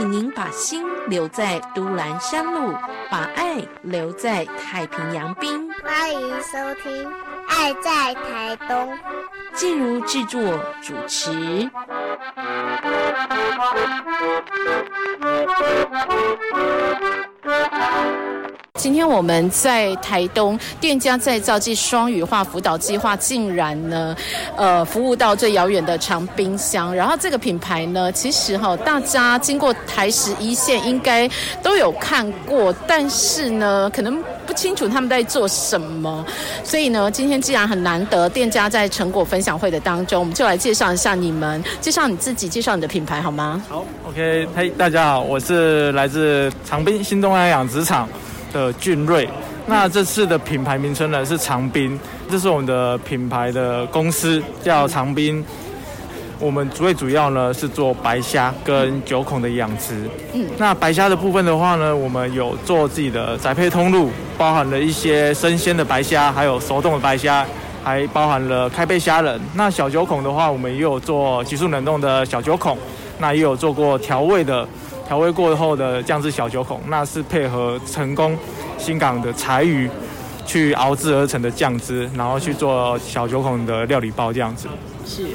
请您把心留在都兰山路，把爱留在太平洋滨。欢迎收听《爱在台东》，进入制作主持。今天我们在台东店家再造暨双语化辅导计划，竟然呢，呃，服务到最遥远的长滨乡。然后这个品牌呢，其实哈，大家经过台十一线应该都有看过，但是呢，可能不清楚他们在做什么。所以呢，今天既然很难得，店家在成果分享会的当中，我们就来介绍一下你们，介绍你自己，介绍你的品牌好吗？好，OK，嘿，大家好，我是来自长滨新东安养殖场。的俊瑞，那这次的品牌名称呢是长滨，这是我们的品牌的公司叫长滨。我们最主要呢是做白虾跟九孔的养殖。嗯，那白虾的部分的话呢，我们有做自己的宅配通路，包含了一些生鲜的白虾，还有熟冻的白虾，还包含了开背虾仁。那小九孔的话，我们也有做急速冷冻的小九孔，那也有做过调味的。调味过后的酱汁小酒孔，那是配合成功新港的柴鱼去熬制而成的酱汁，然后去做小九孔的料理包这样子。是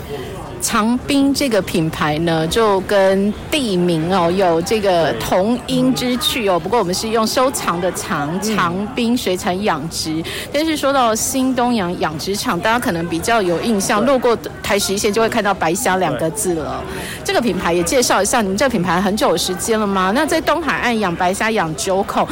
长滨这个品牌呢，就跟地名哦有这个同音之趣哦。不过我们是用收藏的藏长滨水产养殖。但是说到新东阳养殖场，大家可能比较有印象，路过台十一线就会看到白虾两个字了。这个品牌也介绍一下，你们这个品牌很久的时间了吗？那在东海岸养白虾养九孔。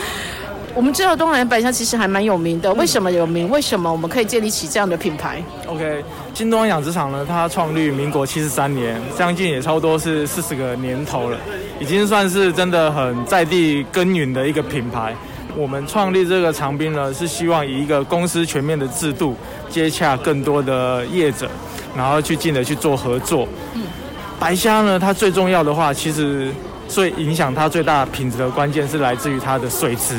我们知道东南白虾其实还蛮有名的，为什么有名？为什么我们可以建立起这样的品牌？OK，新东方养殖场呢，它创立民国七十三年，将近也差不多是四十个年头了，已经算是真的很在地耕耘的一个品牌。我们创立这个长滨呢，是希望以一个公司全面的制度，接洽更多的业者，然后去进而去做合作。嗯，白虾呢，它最重要的话，其实。所以影响它最大品质的关键是来自于它的水质。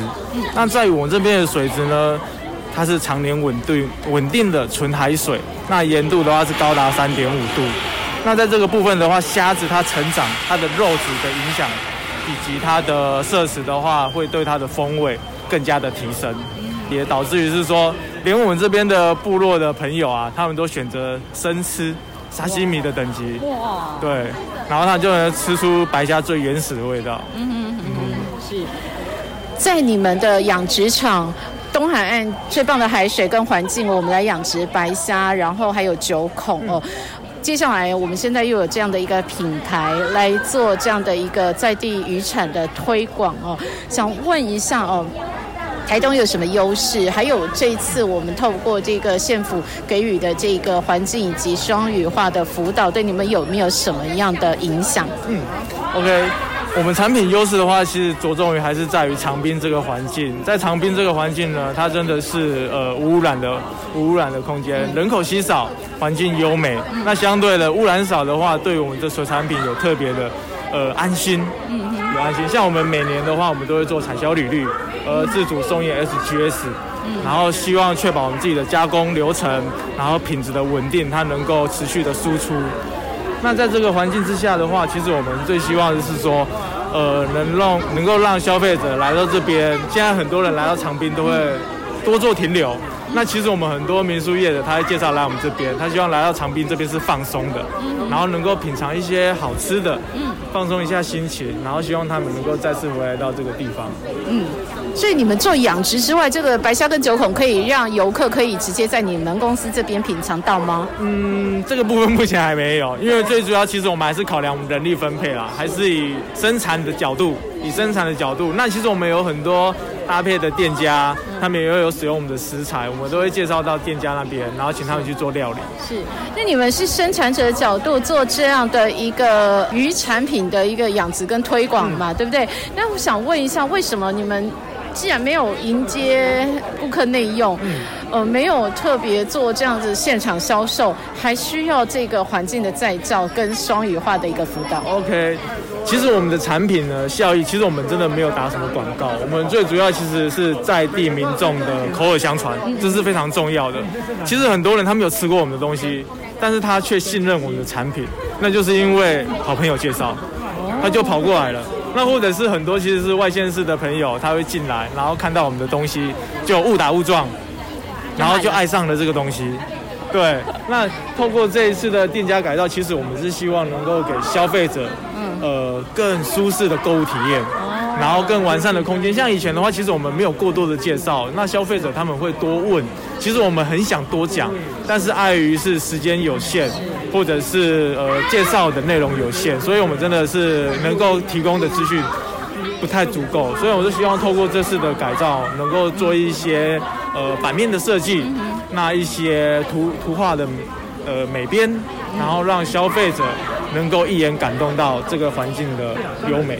那在我们这边的水质呢，它是常年稳定稳定的纯海水。那盐度的话是高达三点五度。那在这个部分的话，虾子它成长它的肉质的影响，以及它的摄食的话，会对它的风味更加的提升，也导致于是说，连我们这边的部落的朋友啊，他们都选择生吃。沙西米的等级，哇，对，然后它就能吃出白虾最原始的味道。嗯嗯嗯，是在你们的养殖场东海岸最棒的海水跟环境，我们来养殖白虾，然后还有九孔哦。接下来我们现在又有这样的一个品牌来做这样的一个在地渔产的推广哦，想问一下哦。台东有什么优势？还有这一次我们透过这个县府给予的这个环境以及双语化的辅导，对你们有没有什么样的影响？嗯，OK，我们产品优势的话，其实着重于还是在于长滨这个环境。在长滨这个环境呢，它真的是呃无污染的无污染的空间，人口稀少，环境优美。那相对的污染少的话，对我们的水产品有特别的呃安心。嗯。安心，像我们每年的话，我们都会做产销履历，呃，自主送验 SGS，然后希望确保我们自己的加工流程，然后品质的稳定，它能够持续的输出。那在这个环境之下的话，其实我们最希望的是说，呃，能让能够让消费者来到这边，现在很多人来到长滨都会多做停留。那其实我们很多民宿业的，他会介绍来我们这边，他希望来到长滨这边是放松的，然后能够品尝一些好吃的，放松一下心情，然后希望他们能够再次回来到这个地方。嗯，所以你们做养殖之外，这个白虾跟九孔可以让游客可以直接在你们公司这边品尝到吗？嗯，这个部分目前还没有，因为最主要其实我们还是考量我们人力分配啦，还是以生产的角度，以生产的角度。那其实我们有很多。搭配的店家，他们也会有使用我们的食材，我们都会介绍到店家那边，然后请他们去做料理。是，那你们是生产者的角度做这样的一个鱼产品的一个养殖跟推广嘛，对不对？那我想问一下，为什么你们既然没有迎接顾客内用？嗯呃，没有特别做这样子现场销售，还需要这个环境的再造跟双语化的一个辅导。OK，其实我们的产品呢，效益其实我们真的没有打什么广告，我们最主要其实是在地民众的口耳相传，这是非常重要的。其实很多人他们有吃过我们的东西，但是他却信任我们的产品，那就是因为好朋友介绍，他就跑过来了。那或者是很多其实是外县市的朋友，他会进来，然后看到我们的东西就误打误撞，然后就爱上了这个东西。对，那透过这一次的店家改造，其实我们是希望能够给消费者，呃，更舒适的购物体验。然后更完善的空间，像以前的话，其实我们没有过多的介绍，那消费者他们会多问，其实我们很想多讲，但是碍于是时间有限，或者是呃介绍的内容有限，所以我们真的是能够提供的资讯不太足够，所以我就希望透过这次的改造，能够做一些呃版面的设计，那一些图图画的呃美编，然后让消费者能够一眼感动到这个环境的优美。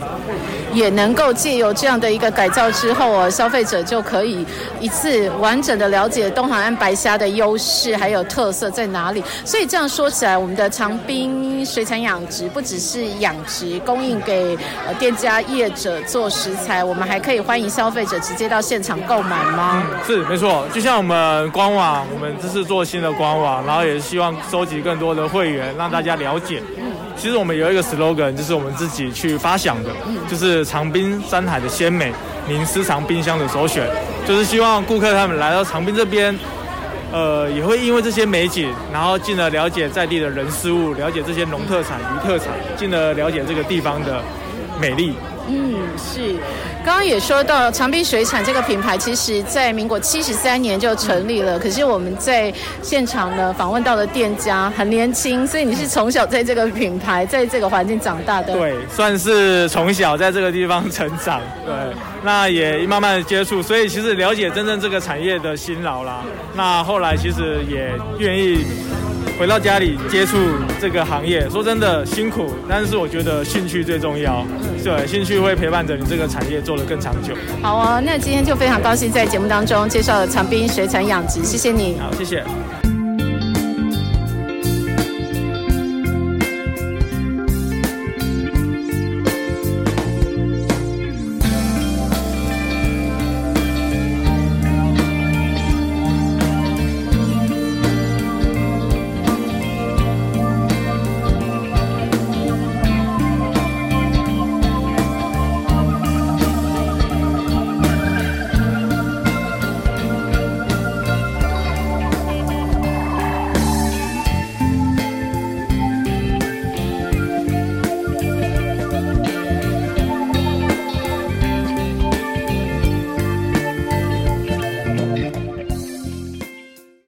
也能够借由这样的一个改造之后哦，消费者就可以一次完整的了解东海岸白虾的优势还有特色在哪里。所以这样说起来，我们的长滨水产养殖不只是养殖，供应给呃店家业者做食材，我们还可以欢迎消费者直接到现场购买吗？是没错，就像我们官网，我们这是做新的官网，然后也希望收集更多的会员，让大家了解。其实我们有一个 slogan，就是我们自己去发想的，就是长滨山海的鲜美，您私藏冰箱的首选，就是希望顾客他们来到长滨这边，呃，也会因为这些美景，然后进而了解在地的人事物，了解这些农特产、鱼特产，进而了解这个地方的美丽。嗯，是。刚刚也说到长滨水产这个品牌，其实在民国七十三年就成立了。可是我们在现场呢访问到的店家很年轻，所以你是从小在这个品牌，在这个环境长大的。对，算是从小在这个地方成长。对，那也慢慢接触，所以其实了解真正这个产业的辛劳啦。那后来其实也愿意。回到家里接触这个行业，说真的辛苦，但是我觉得兴趣最重要。对，兴趣会陪伴着你这个产业做得更长久。好啊，那今天就非常高兴在节目当中介绍了长滨水产养殖，谢谢你。好，谢谢。